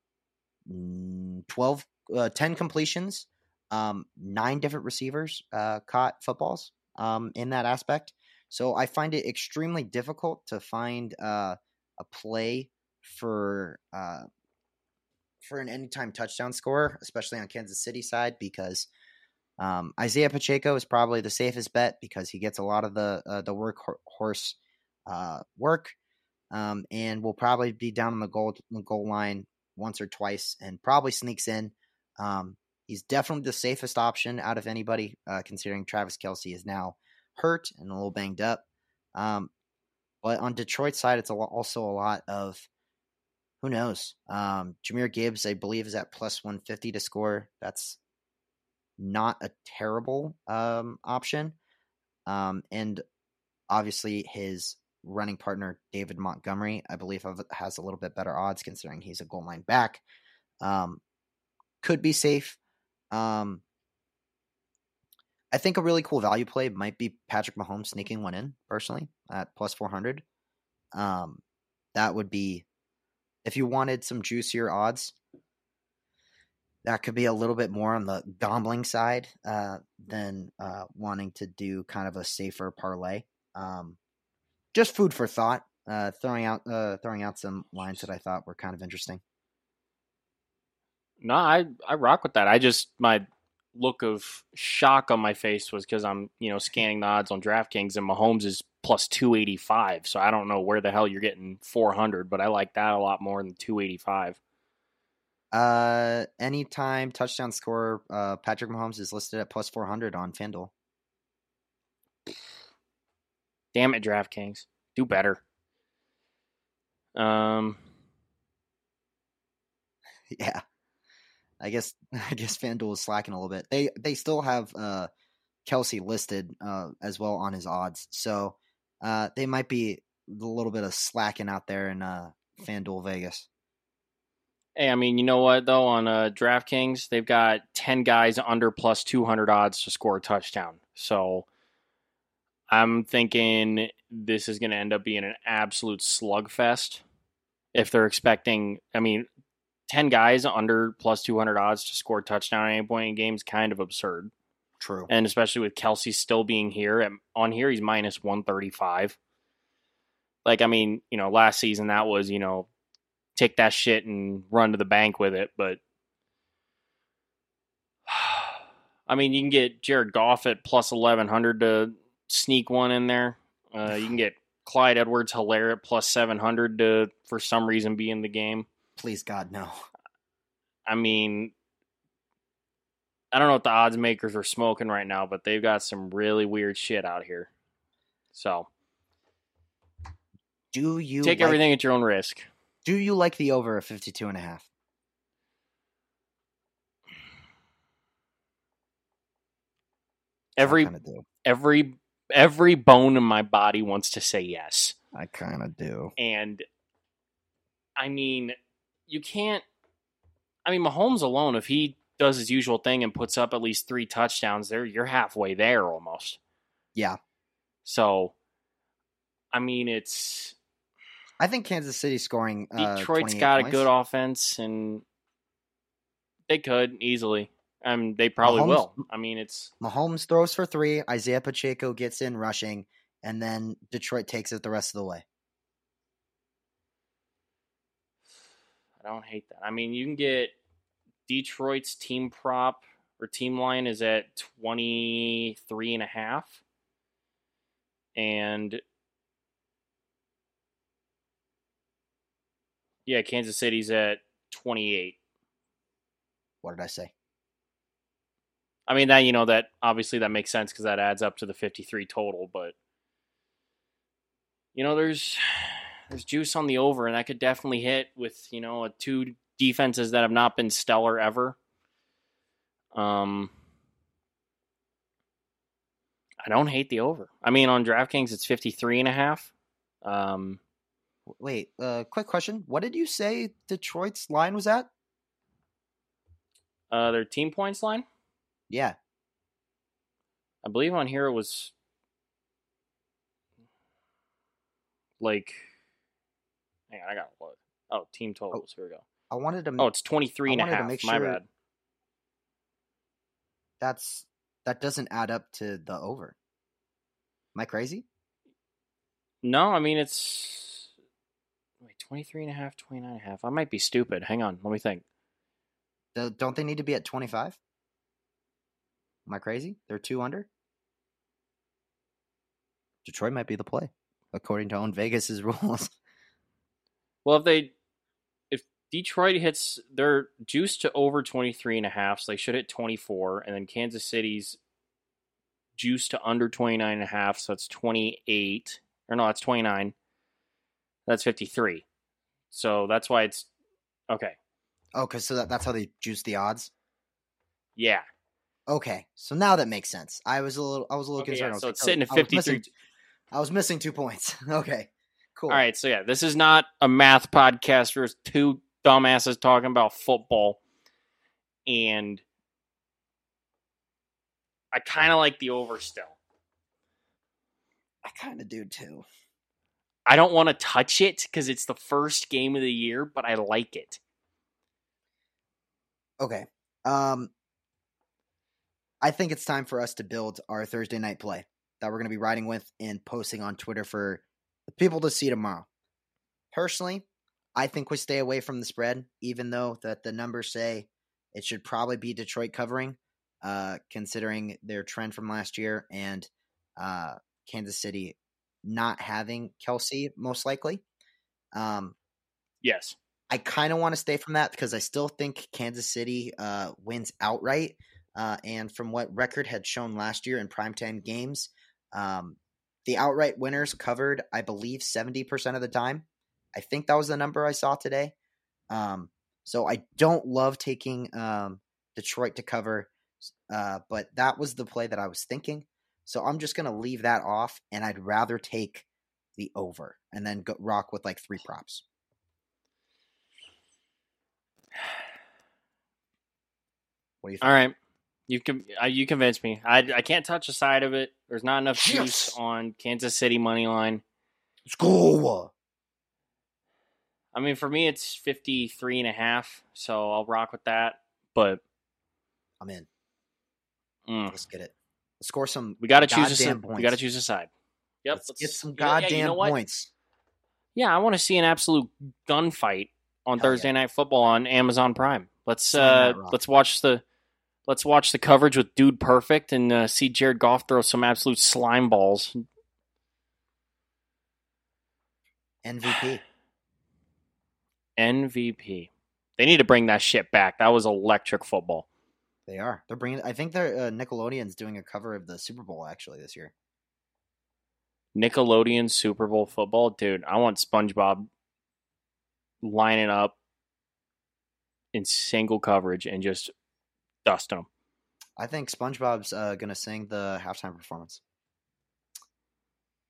12, uh, 10 completions, um, nine different receivers uh, caught footballs um, in that aspect. So I find it extremely difficult to find uh, a play for uh, for an anytime touchdown score, especially on Kansas City side, because um, Isaiah Pacheco is probably the safest bet because he gets a lot of the uh, the workhorse uh, work, um, and will probably be down on the goal goal line once or twice, and probably sneaks in. Um, he's definitely the safest option out of anybody, uh, considering Travis Kelce is now hurt and a little banged up. Um, but on Detroit's side, it's a lot, also a lot of who knows. Um, Jahmyr Gibbs, I believe, is at plus 150 to score. That's not a terrible um, option. Um, and obviously, his running partner, David Montgomery, I believe, has a little bit better odds considering he's a goal line back. Um, could be safe. Um, I think a really cool value play might be Patrick Mahomes sneaking one in personally at plus 400. Um, that would be if you wanted some juicier odds. That could be a little bit more on the gambling side uh, than uh, wanting to do kind of a safer parlay. Um, just food for thought. Uh, throwing out uh, throwing out some lines that I thought were kind of interesting. No, I I rock with that. I just my look of shock on my face was because I'm, you know, scanning the odds on DraftKings and Mahomes is plus 285. So I don't know where the hell you're getting 400, but I like that a lot more than 285. Uh, anytime touchdown score, uh, Patrick Mahomes is listed at plus 400 on FanDuel. Damn it, DraftKings. Do better. Um, yeah. I guess I guess FanDuel is slacking a little bit. They they still have uh, Kelce listed uh, as well on his odds, so uh, they might be a little bit of slacking out there in uh, FanDuel Vegas. Hey, I mean, you know what though? On uh, DraftKings, they've got ten guys under plus two hundred odds to score a touchdown. So I'm thinking this is going to end up being an absolute slugfest. If they're expecting, I mean, 10 guys under plus 200 odds to score a touchdown at any point in game is kind of absurd. True. And especially with Kelce still being here, on here, he's minus 135. Like, I mean, you know, last season that was, you know, take that shit and run to the bank with it. But, I mean, you can get Jared Goff at plus 1100 to sneak one in there. Uh, you can get Clyde Edwards Helaire at plus 700 to, for some reason, be in the game. Please God, no. I mean, I don't know what the odds makers are smoking right now, but they've got some really weird shit out here. So, do you take like, everything at your own risk? Do you like the over of 52 and a half? Every every every bone in my body wants to say yes. I kind of do. And I mean, you can't. I mean, Mahomes alone, if he does his usual thing and puts up at least three touchdowns, there you're halfway there almost. Yeah. So, I mean, it's. I think Kansas City scoring. Uh, Detroit's got points. a good offense, and they could easily. I mean, they probably Mahomes, will. I mean, it's Mahomes throws for three. Isaiah Pacheco gets in rushing, and then Detroit takes it the rest of the way. I don't hate that. I mean, you can get Detroit's team prop or team line is at 23 and a half. And yeah, Kansas City's at 28. What did I say? I mean that you know that obviously that makes sense because that adds up to the 53 total, but you know there's there's juice on the over, and that could definitely hit with you know a two defenses that have not been stellar ever. Um, I don't hate the over. I mean, on DraftKings, it's 53 and a half. Um, Wait, uh, quick question. What did you say Detroit's line was at? uh, their team points line, Yeah. I believe on here it was like, hang on, I got what? Oh, team totals. Here we go. I wanted to Oh, it's 23 and I a wanted to half. make My bad. that's that doesn't add up to the over. Am I crazy? No, I mean, it's 23 and a half, 29 and a half. I might be stupid. Hang on. Let me think. Do- Don't they need to be at 25? Am I crazy? They're two under? Detroit might be the play, according to own Vegas's rules. Well, if they if Detroit hits they're juiced to over 23 and a half, so they should hit 24 and then Kansas City's juiced to under 29 and a half, so it's 28 or no, that's 29. That's 53. So that's why it's okay. Oh, okay, so that, that's how they juice the odds. Yeah. Okay, so now that makes sense. I was a little, I was a little Okay, concerned. yeah, so it's oh, sitting at I was missing 53. t- I was missing two points. okay, cool. All right, so yeah, this is not a math podcast. There's two dumbasses talking about football, and I kind of like the over still. I kind of do too. I don't want to touch it because it's the first game of the year, but I like it. Okay. Um, I think it's time for us to build our Thursday night play that we're going to be riding with and posting on Twitter for the people to see tomorrow. Personally, I think we stay away from the spread, even though that the numbers say it should probably be Detroit covering, uh, considering their trend from last year and uh, Kansas City not having Kelce most likely. Um, Yes. I kind of want to stay from that because I still think Kansas City uh, wins outright. Uh, and from what record had shown last year in primetime games, um, the outright winners covered, I believe, 70% of the time. I think that was the number I saw today. Um, so I don't love taking um, Detroit to cover, uh, but that was the play that I was thinking. So I'm just going to leave that off, and I'd rather take the over and then go, rock with like three props. What do you think? All right. You can uh, you convinced me. I, I can't touch the side of it. There's not enough juice on Kansas City money line. Let's go. I mean, for me, it's 53 and a half, so I'll rock with that. But I'm in. mm, Let's get it. Let's score some. we got to choose a side. points. We got to choose a side. Yep. Let's, get some you know- yeah, goddamn you know points. Yeah, I want to see an absolute gunfight on Hell Thursday yeah. Night Football on Amazon Prime. Let's uh let's watch the let's watch the coverage with Dude Perfect and uh, see Jared Goff throw some absolute slime balls. MVP. MVP. They need to bring that shit back. That was electric football. They are. They're bringing. I think they're uh, Nickelodeon's doing a cover of the Super Bowl actually this year. Nickelodeon Super Bowl football, dude. I want SpongeBob lining up in single coverage and just dust them. I think SpongeBob's uh, gonna sing the halftime performance.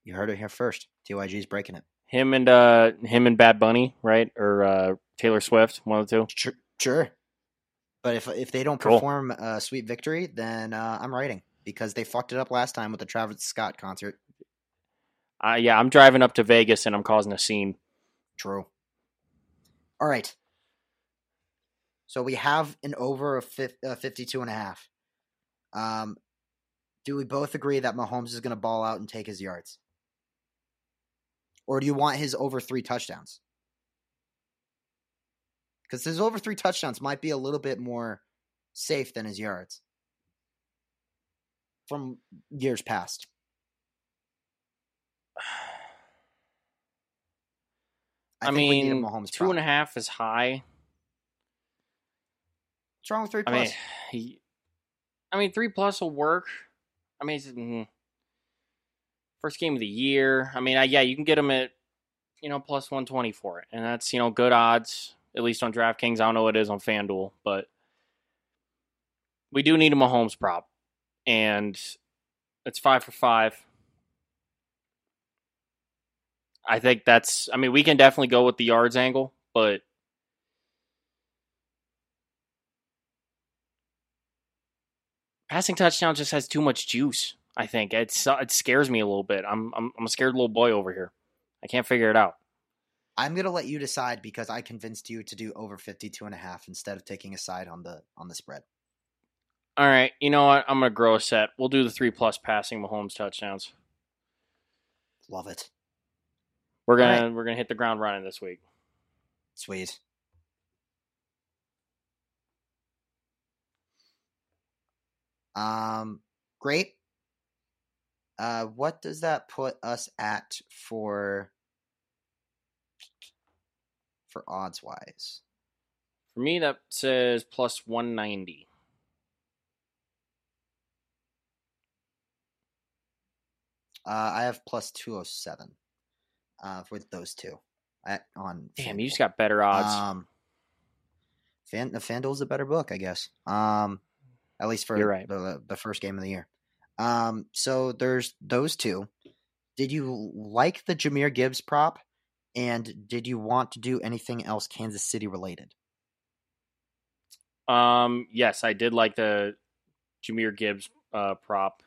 You heard it here first. TYG's breaking it. Him and uh him and Bad Bunny, right? Or uh Taylor Swift, one of the two. Sure. Sure. But if if they don't Cool. perform uh, "Sweet Victory," then uh, I'm writing because they fucked it up last time with the Travis Scott concert. Uh, yeah, I'm driving up to Vegas and I'm causing a scene. True. All right. So we have an over of fif- uh, 52 and a half. Um, do we both agree that Mahomes is going to ball out and take his yards? Or do you want his over three touchdowns? Because his over three touchdowns might be a little bit more safe than his yards from years past. I, think we need a mean, two and a half is high. What's wrong with three I plus? mean, he, I mean, three plus will work. I mean, it's, mm, first game of the year. I mean, I, yeah, you can get him at you know plus one twenty for it, and that's you know good odds at least on DraftKings. I don't know what it is on FanDuel, but we do need a Mahomes prop, and it's five for five. I think that's. I mean, we can definitely go with the yards angle, but passing touchdown just has too much juice. I think it's it scares me a little bit. I'm I'm I'm a scared little boy over here. I can't figure it out. I'm gonna let you decide because I convinced you to do over 52 and a half instead of taking a side on the on the spread. All right, you know what? I'm gonna grow a set. We'll do the three plus passing Mahomes touchdowns. Love it. We're gonna right. we're gonna hit the ground running this week. Sweet. Um, great. Uh, what does that put us at for for odds wise? For me, that says plus one ninety. Uh, I have plus two oh seven. Uh, with those two, at on. Damn, FanDuel. you just got better odds. Um, Fan the FanDuel's a better book, I guess. Um, at least for right. the the first game of the year. Um, so there's those two. Did you like the Jahmyr Gibbs prop? And did you want to do anything else Kansas City related? Um, yes, I did like the Jahmyr Gibbs uh, prop.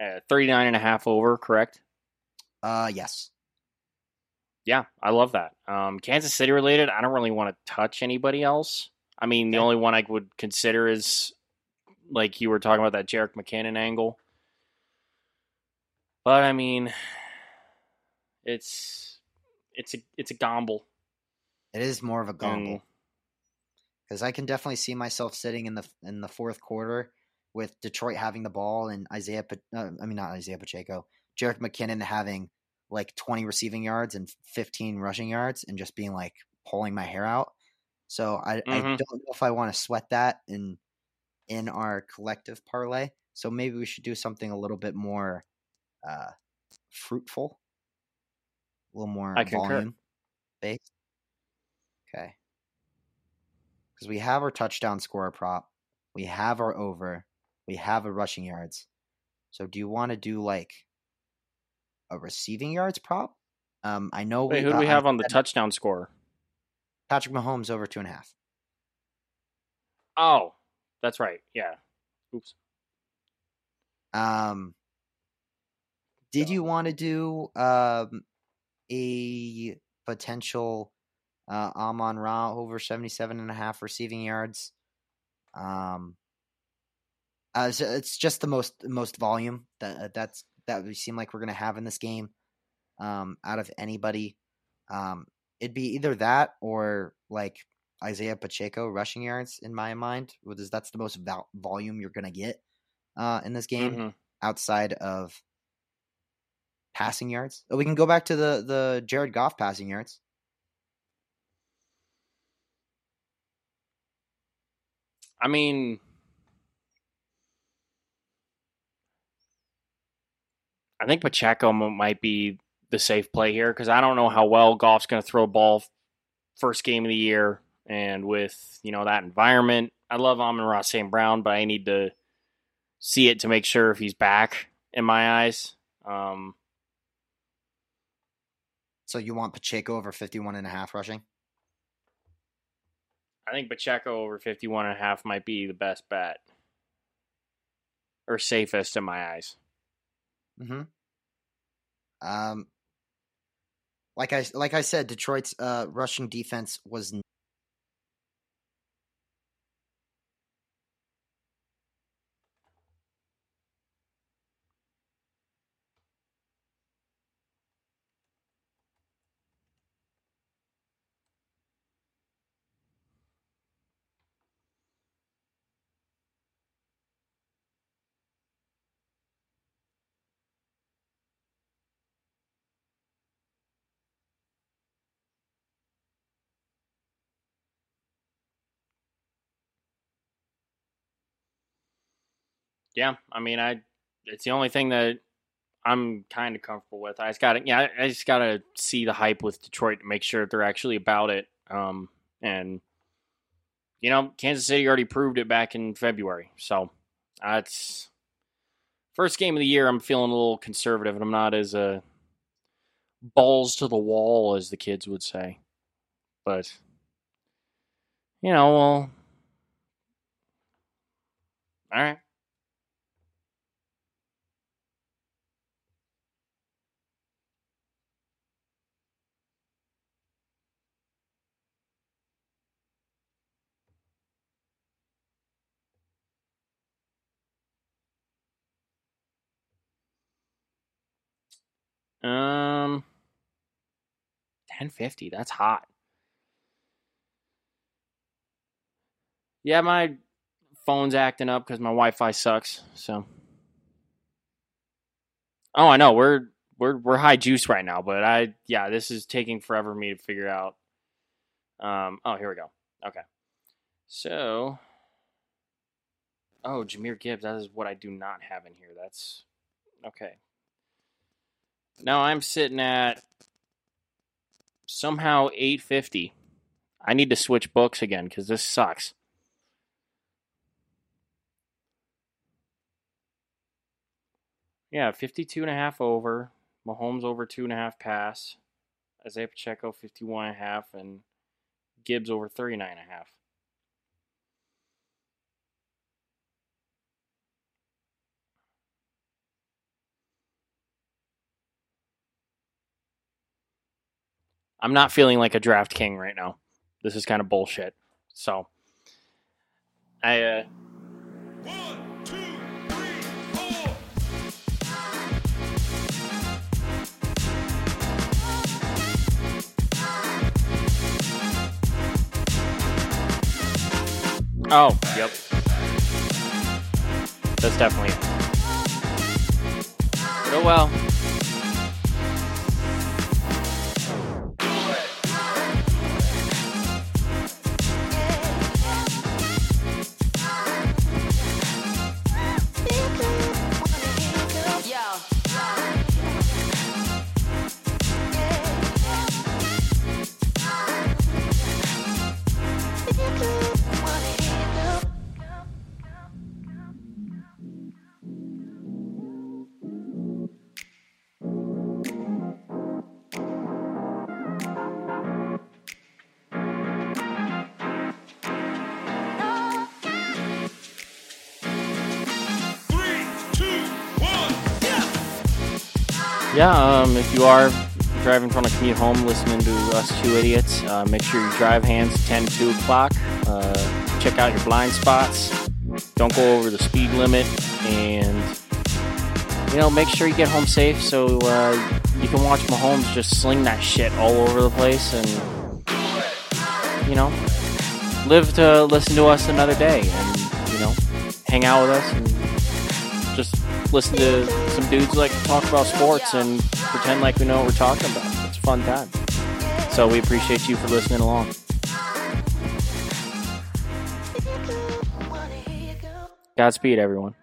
Uh, 39 and a half over, correct? Uh, yes. Yeah, I love that. Um, Kansas City related, I don't really want to touch anybody else. I mean, the only one I would consider is like you were talking about that Jerick McKinnon angle. But I mean, it's it's a it's a gamble. It is more of a gamble because I can definitely see myself sitting in the in the fourth quarter with Detroit having the ball and Isaiah. Uh, I mean, not Isaiah Pacheco, Jerick McKinnon having like 20 receiving yards and 15 rushing yards, and just being like pulling my hair out. So I, mm-hmm. I don't know if I want to sweat that in in our collective parlay. So maybe we should do something a little bit more uh, fruitful, a little more I volume based. Okay. Because we have our touchdown score prop, we have our over, we have a rushing yards. So do you want to do like a receiving yards prop? Um, I know. Wait, we, who do we have on the touchdown score? Patrick Mahomes over two and a half. Oh, that's right. Yeah. Oops. Um, did you want to do um, a potential uh, Amon Ra over 77 and a half receiving yards? Um, uh, so it's just the most most volume that uh, that's that we seem like we're gonna have in this game. Um, out of anybody, um, it'd be either that or like Isaiah Pacheco rushing yards in my mind. Because that's the most val- volume you're gonna get uh, in this game mm-hmm. outside of passing yards. Oh, we can go back to the the Jared Goff passing yards. I mean, I think Pacheco might be the safe play here because I don't know how well Goff's going to throw a ball first game of the year, and with you know that environment, I love Amon-Ra St. Brown, but I need to see it to make sure if he's back in my eyes. Um, so you want Pacheco over 51 and a half rushing? I think Pacheco over 51 and a half might be the best bet. Or safest in my eyes. Mhm. Um like I like I said Detroit's uh rushing defense was Yeah, I mean, I it's the only thing that I'm kind of comfortable with. I just got to, yeah, I just got to see the hype with Detroit to make sure they're actually about it. Um, and you know, Kansas City already proved it back in February, so that's first game of the year. I'm feeling a little conservative, and I'm not as uh, balls to the wall, as the kids would say. But you know, well, all right. Um, ten fifty. That's hot. Yeah, my phone's acting up because my Wi-Fi sucks. So, oh, I know we're we're we're high juice right now, but I yeah, this is taking forever for me to figure out. Um, oh, here we go. Okay, so, oh, Jahmyr Gibbs. That is what I do not have in here. That's okay. Now I'm sitting at somehow 850. I need to switch books again because this sucks. Yeah, 52 and a half over. Mahomes over two and a half pass. Isaiah Pacheco 51 and a half and Gibbs over 39 and a half. I'm not feeling like a draft king right now. This is kind of bullshit. So I uh. Oh, yep. That's definitely it. Oh well. Yeah, um, if you are driving from a commute home listening to us two idiots, uh, make sure you drive hands 10 to 2 o'clock. Uh, check out your blind spots. Don't go over the speed limit. And, you know, make sure you get home safe so uh, you can watch Mahomes just sling that shit all over the place and, you know, live to listen to us another day and, you know, hang out with us and just listen to some dudes like to talk about sports and pretend like we know what we're talking about. It's a fun time. So we appreciate you for listening along. Godspeed, everyone.